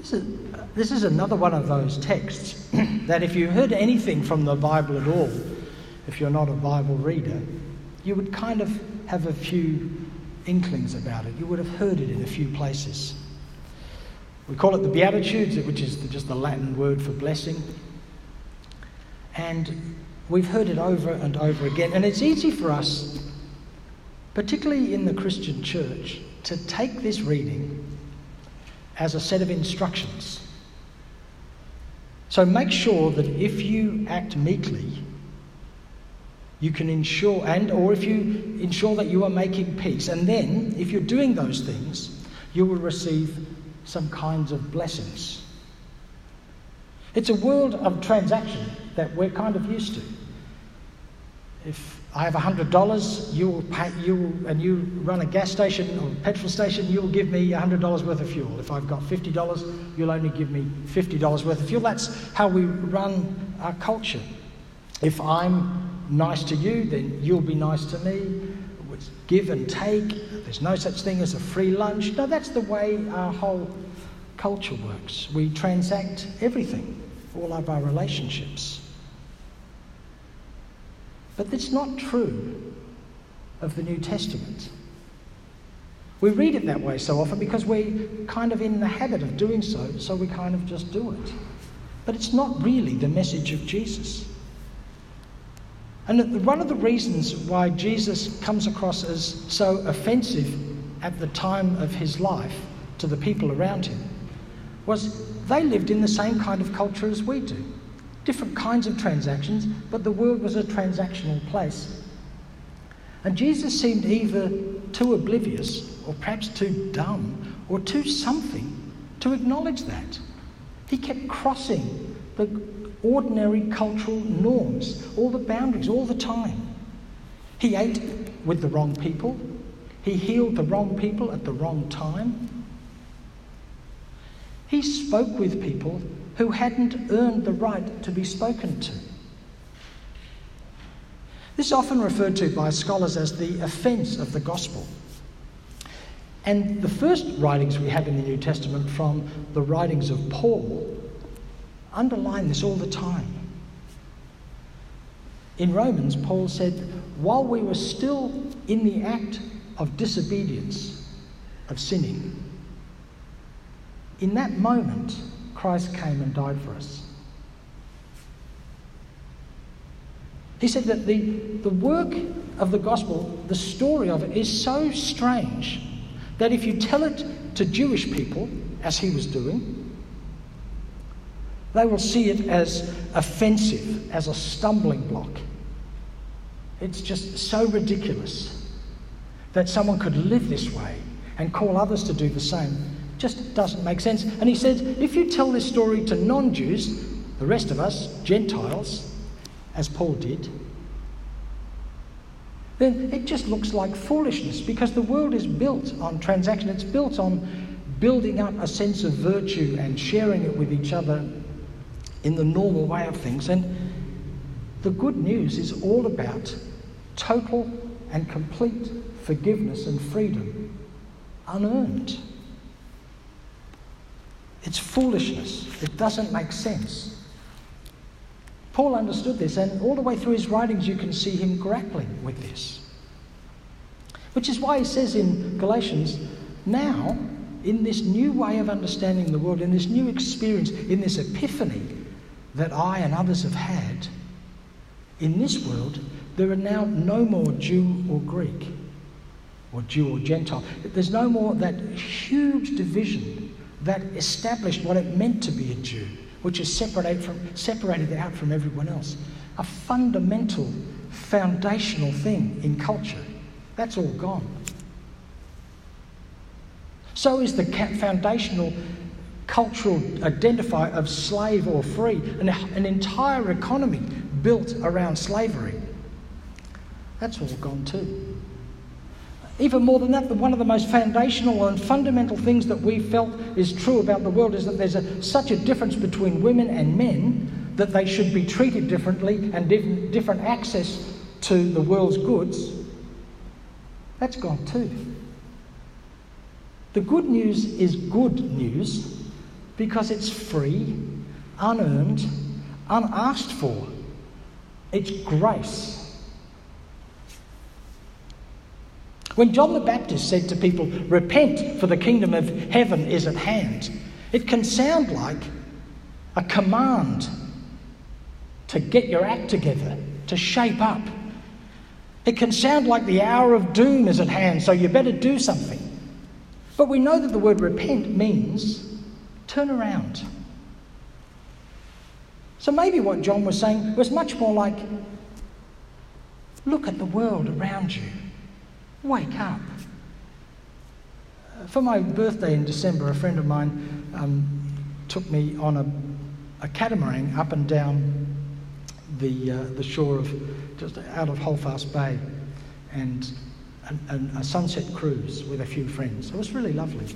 This is, this is another one of those texts that if you heard anything from the Bible at all, if you're not a Bible reader, you would kind of have a few inklings about it. You would have heard it in a few places. We call it the Beatitudes, which is just the Latin word for blessing. And we've heard it over and over again. And it's easy for us, particularly in the Christian church, to take this reading as a set of instructions. So make sure that if you act meekly, you can ensure and or if you ensure that you are making peace and then if you're doing those things you will receive some kinds of blessings it's a world of transaction that we're kind of used to if I have $100, you will pay, you and you run a gas station or petrol station, you'll give me $100 worth of fuel. If I've got $50, you'll only give me $50 worth of fuel. That's how we run our culture. If I'm nice to you, then you'll be nice to me. It's give and take. There's no such thing as a free lunch. No, that's the way our whole culture works. We transact everything, all of our relationships. But that's not true of the New Testament. We read it that way so often because we're kind of in the habit of doing so, so we kind of just do it. But it's not really the message of Jesus. And one of the reasons why Jesus comes across as so offensive at the time of his life to the people around him was they lived in the same kind of culture as we do different kinds of transactions, but the world was a transactional place. And Jesus seemed either too oblivious, or perhaps too dumb, or too something to acknowledge that. He kept crossing the ordinary cultural norms, all the boundaries, all the time. He ate with the wrong people, he healed the wrong people at the wrong time. He spoke with people who hadn't earned the right to be spoken to. This is often referred to by scholars as the offence of the gospel. And the first writings we have in the New Testament from the writings of Paul underline this all the time. In Romans, Paul said, while we were still in the act of disobedience, of sinning, in that moment, Christ came and died for us. He said that the, the work of the gospel, the story of it, is so strange that if you tell it to Jewish people, as he was doing, they will see it as offensive, as a stumbling block. It's just so ridiculous that someone could live this way and call others to do the same just doesn't make sense. And he says, if you tell this story to non Jews, the rest of us, Gentiles, as Paul did, then it just looks like foolishness because the world is built on transaction. It's built on building up a sense of virtue and sharing it with each other in the normal way of things. And the good news is all about total and complete forgiveness and freedom, unearned. It's foolishness. It doesn't make sense. Paul understood this, and all the way through his writings, you can see him grappling with this. Which is why he says in Galatians, now, in this new way of understanding the world, in this new experience, in this epiphany that I and others have had, in this world, there are now no more Jew or Greek, or Jew or Gentile. There's no more that huge division that established what it meant to be a Jew, which is separated, from, separated out from everyone else. A fundamental, foundational thing in culture. That's all gone. So is the foundational cultural identifier of slave or free, an, an entire economy built around slavery. That's all gone too. Even more than that, one of the most foundational and fundamental things that we felt is true about the world is that there's a, such a difference between women and men that they should be treated differently and diff- different access to the world's goods. That's gone too. The good news is good news because it's free, unearned, unasked for. It's grace. When John the Baptist said to people, Repent, for the kingdom of heaven is at hand, it can sound like a command to get your act together, to shape up. It can sound like the hour of doom is at hand, so you better do something. But we know that the word repent means turn around. So maybe what John was saying was much more like look at the world around you, wake up. For my birthday in December, a friend of mine um, took me on a, a catamaran up and down the, uh, the shore of just out of Holdfast Bay and, and, a sunset cruise with a few friends. It was really lovely.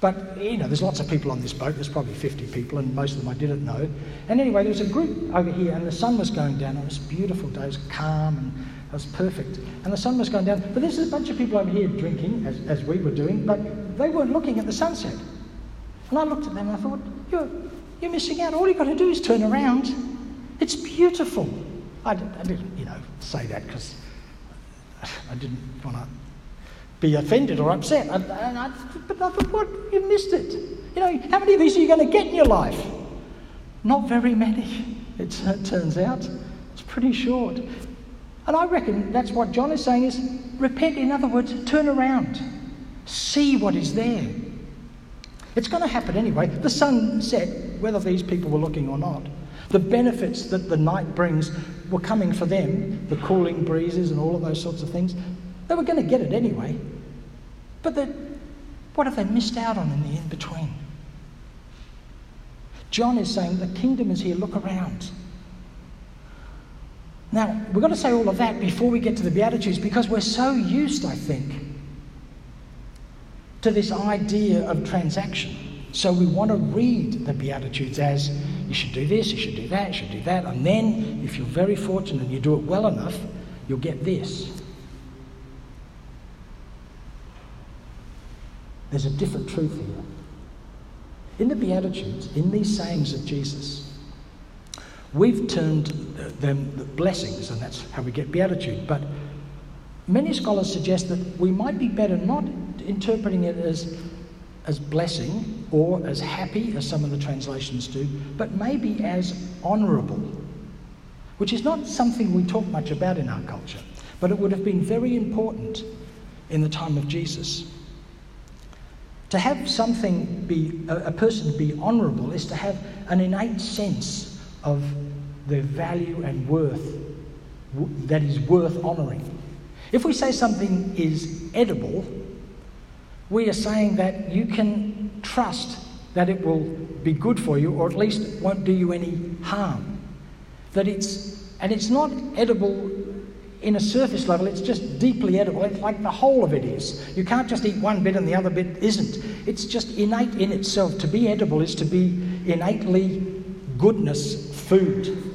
But, you know, there's lots of people on this boat. There's probably 50 people, and most of them I didn't know. And anyway, there was a group over here, and the sun was going down. It was a beautiful day. It was calm, and was perfect. And the sun was going down. But there's a bunch of people over here drinking, as, as we were doing, but they weren't looking at the sunset. And I looked at them and I thought, you're, you're missing out. All you've got to do is turn around. It's beautiful. I, I didn't, you know, say that because I didn't want to be offended or upset. And, I, but I thought, what? You missed it. You know, how many of these are you going to get in your life? Not very many, it turns out. It's pretty short. And I reckon that's what John is saying is repent. In other words, turn around. See what is there. It's going to happen anyway. The sun set, whether these people were looking or not. The benefits that the night brings were coming for them, the cooling breezes and all of those sorts of things. They were going to get it anyway. But the, what have they missed out on in the in between? John is saying the kingdom is here, look around. Now, we've got to say all of that before we get to the Beatitudes because we're so used, I think, to this idea of transaction. So we want to read the Beatitudes as you should do this, you should do that, you should do that, and then if you're very fortunate and you do it well enough, you'll get this. There's a different truth here. In the Beatitudes, in these sayings of Jesus, we've turned them the blessings, and that's how we get Beatitude. But many scholars suggest that we might be better not interpreting it as, as blessing or as happy, as some of the translations do, but maybe as honourable, which is not something we talk much about in our culture, but it would have been very important in the time of Jesus. To have something be, a, a person be honourable is to have an innate sense of the value and worth that is worth honouring. If we say something is edible, we are saying that you can trust that it will be good for you or at least won't do you any harm. That it's, and it's not edible in a surface level, it's just deeply edible. It's like the whole of it is. You can't just eat one bit and the other bit isn't. It's just innate in itself. To be edible is to be innately goodness food.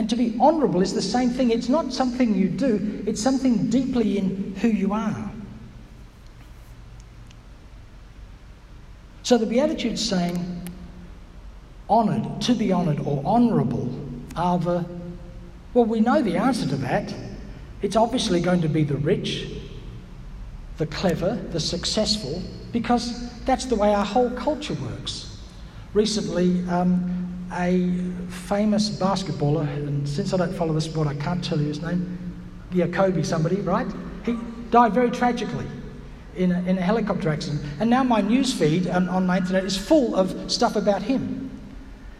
And to be honourable is the same thing. It's not something you do, it's something deeply in who you are. So the Beatitudes saying, honoured, to be honoured, or honourable are the well, we know the answer to that. It's obviously going to be the rich, the clever, the successful, because that's the way our whole culture works. Recently, um, a famous basketballer, and since I don't follow the sport, I can't tell you his name. Yeah, Kobe, somebody, right? He died very tragically in a, in a helicopter accident. And now my news feed on, on my internet is full of stuff about him.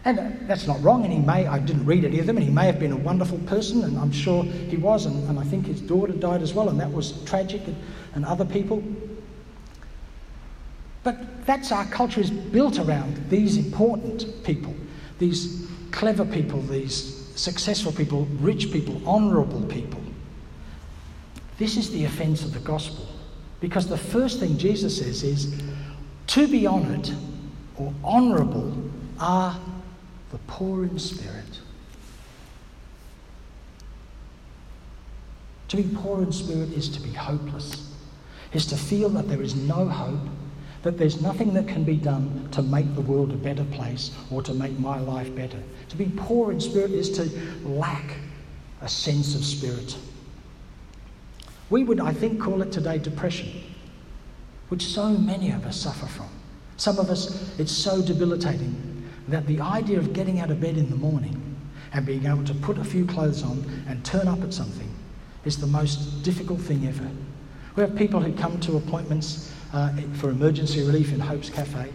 And that's not wrong, and he may, I didn't read any of them, and he may have been a wonderful person, and I'm sure he was, and, and I think his daughter died as well, and that was tragic, and, and other people. But that's our culture is built around these important people, these clever people, these successful people, rich people, honourable people. This is the offence of the gospel. Because the first thing Jesus says is to be honoured or honourable are the poor in spirit. To be poor in spirit is to be hopeless, is to feel that there is no hope, that there's nothing that can be done to make the world a better place or to make my life better. To be poor in spirit is to lack a sense of spirit. We would, I think, call it today depression, which so many of us suffer from. Some of us, it's so debilitating that the idea of getting out of bed in the morning and being able to put a few clothes on and turn up at something is the most difficult thing ever. We have people who come to appointments uh, for emergency relief in Hope's Cafe,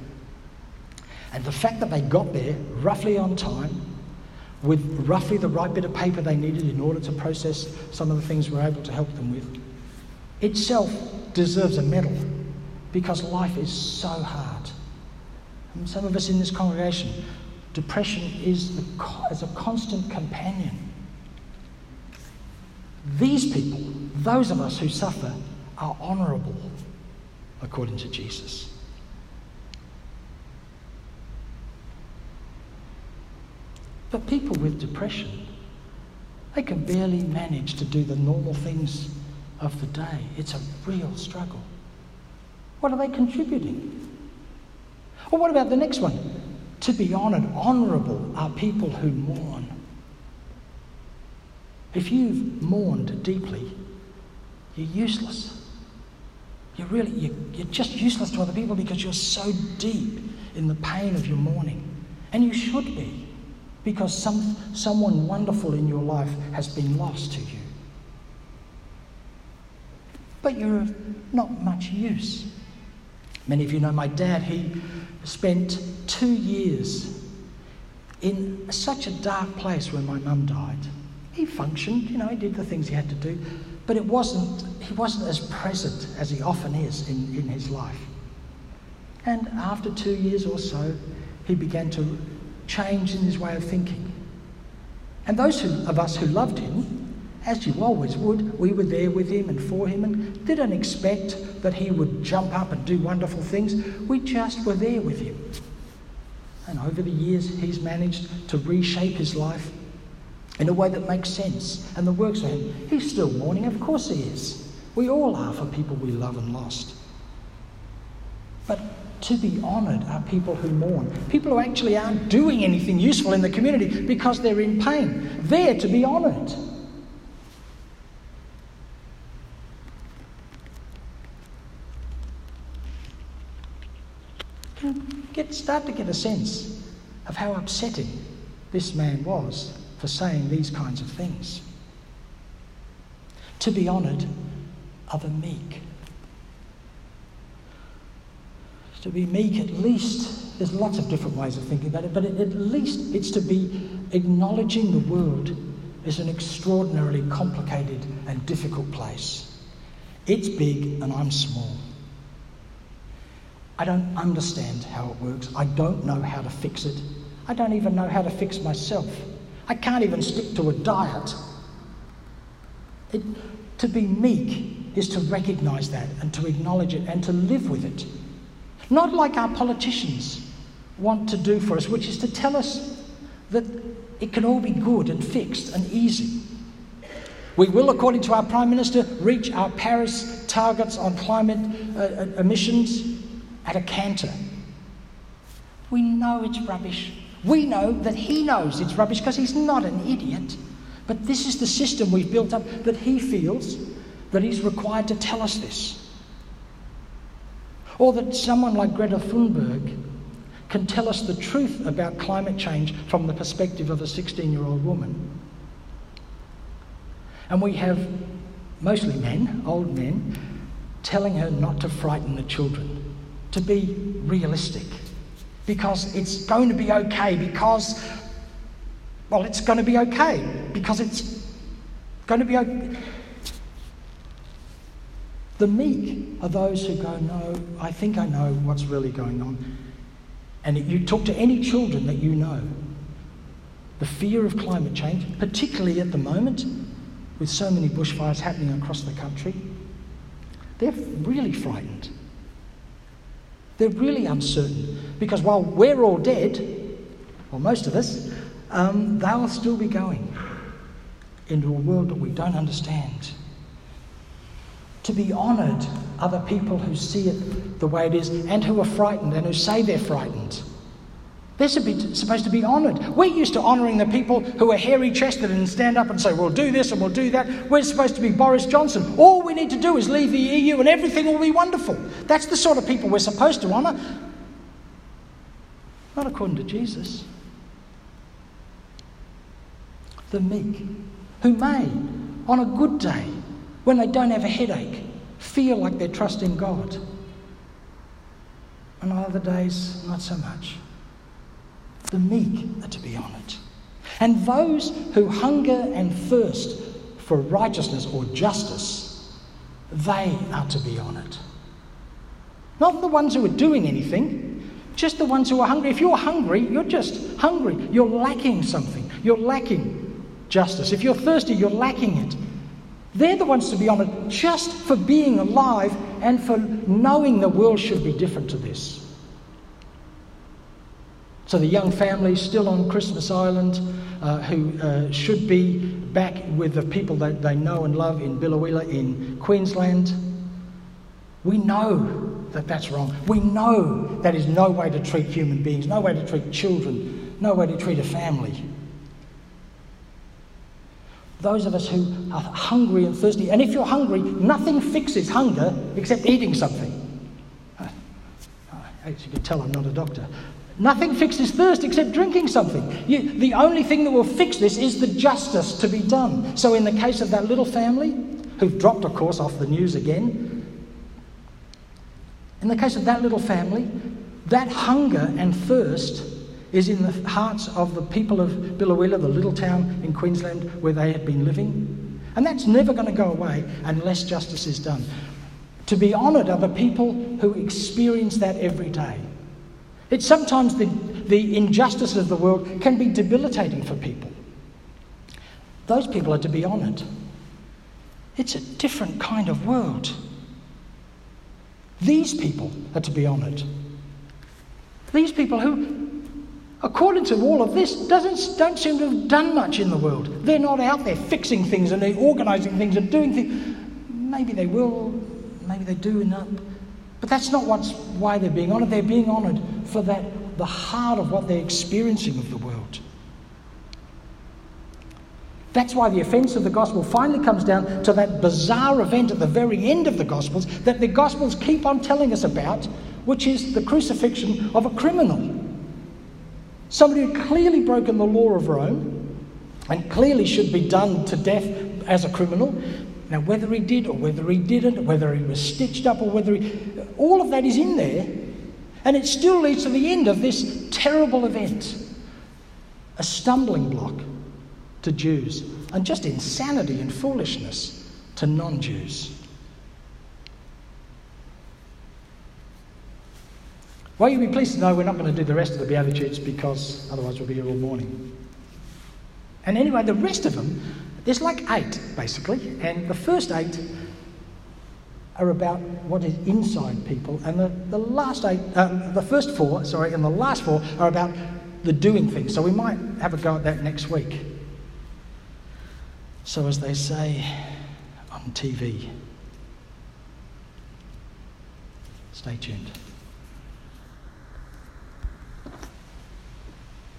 and the fact that they got there roughly on time, with roughly the right bit of paper they needed in order to process some of the things we're able to help them with, itself deserves a medal because life is so hard. And some of us in this congregation, depression is, the, is a constant companion. These people, those of us who suffer, are honourable according to Jesus. But people with depression, they can barely manage to do the normal things of the day. It's a real struggle. What are they contributing? Or what about the next one? To be honoured, honourable are people who mourn. If you've mourned deeply, you're useless. You're really, you're just useless to other people because you're so deep in the pain of your mourning. And you should be, because some, someone wonderful in your life has been lost to you. But you're of not much use. Many of you know my dad, he spent two years in such a dark place when my mum died. He functioned, you know, he did the things he had to do, but it wasn't, he wasn't as present as he often is in, in his life. And after two years or so, he began to change in his way of thinking. And those who, of us who loved him, as you always would, we were there with him and for him and didn't expect that he would jump up and do wonderful things. We just were there with him. And over the years, he's managed to reshape his life in a way that makes sense and that works for him. He's still mourning, of course he is. We all are for people we love and lost. But to be honoured are people who mourn, people who actually aren't doing anything useful in the community because they're in pain. They're to be honoured. Get, start to get a sense of how upsetting this man was for saying these kinds of things. To be honoured are the meek. To be meek, at least, there's lots of different ways of thinking about it, but at least it's to be acknowledging the world is an extraordinarily complicated and difficult place. It's big and I'm small. I don't understand how it works. I don't know how to fix it. I don't even know how to fix myself. I can't even stick to a diet. It, to be meek is to recognize that and to acknowledge it and to live with it. Not like our politicians want to do for us, which is to tell us that it can all be good and fixed and easy. We will, according to our Prime Minister, reach our Paris targets on climate uh, uh emissions at a canter. We know it's rubbish. We know that he knows it's rubbish because he's not an idiot. But this is the system we've built up that he feels that he's required to tell us this. Or that someone like Greta Thunberg can tell us the truth about climate change from the perspective of a 16 year old woman. And we have mostly men, old men, telling her not to frighten the children, to be realistic because it's going to be okay, because, well, it's going to be okay, because it's going to be okay. The meek are those who go, No, I think I know what's really going on. And if you talk to any children that you know, the fear of climate change, particularly at the moment, with so many bushfires happening across the country, they're really frightened. They're really uncertain because while we're all dead, or most of us, um, they'll still be going into a world that we don't understand. to be honoured the people who see it the way it is and who are frightened and who say they're frightened. They're supposed to be honoured. We're used to honouring the people who are hairy chested and stand up and say, we'll do this and we'll do that. We're supposed to be Boris Johnson. All we need to do is leave the EU and everything will be wonderful. That's the sort of people we're supposed to honour. Not according to Jesus. The meek, who may, on a good day, when they don't have a headache, feel like they're trusting God. On other days, not so much. The meek are to be honoured. And those who hunger and thirst for righteousness or justice, they are to be honoured. Not the ones who are doing anything, just the ones who are hungry. If you're hungry, you're just hungry. You're lacking something. You're lacking justice. If you're thirsty, you're lacking it. They're the ones to be honoured just for being alive and for knowing the world should be different to this. So the young families still on Christmas Island uh, who uh, should be back with the people that they know and love in Biloela in Queensland. We know that that's wrong. We know that is no way to treat human beings, no way to treat children, no way to treat a family. Those of us who are hungry and thirsty, and if you're hungry, nothing fixes hunger except eating something. As you can tell, I'm not a doctor. Nothing fixes thirst except drinking something. You, the only thing that will fix this is the justice to be done. So, in the case of that little family, who've dropped, of course, off the news again, in the case of that little family, that hunger and thirst is in the hearts of the people of Biloela, the little town in Queensland where they had been living. And that's never going to go away unless justice is done. To be honoured are the people who experience that every day. It's sometimes the, the injustice of the world can be debilitating for people. Those people are to be honoured. It's a different kind of world. These people are to be honoured. These people who, according to all of this, doesn't, don't seem to have done much in the world. They're not out there fixing things and they're organising things and doing things. Maybe they will, maybe they do enough. But that's not what's, why they're being honoured. They're being honoured for that, the heart of what they're experiencing of the world. That's why the offence of the gospel finally comes down to that bizarre event at the very end of the gospels that the gospels keep on telling us about, which is the crucifixion of a criminal. Somebody who clearly broken the law of Rome and clearly should be done to death as a criminal, now, whether he did or whether he didn't, whether he was stitched up or whether he. All of that is in there. And it still leads to the end of this terrible event a stumbling block to Jews, and just insanity and foolishness to non Jews. Well, you'll be pleased to know we're not going to do the rest of the Beatitudes because otherwise we'll be here all morning. And anyway, the rest of them there's like eight, basically, and the first eight are about what is inside people, and the, the last eight, uh, the first four, sorry, and the last four are about the doing things. So we might have a go at that next week. So, as they say on TV, stay tuned.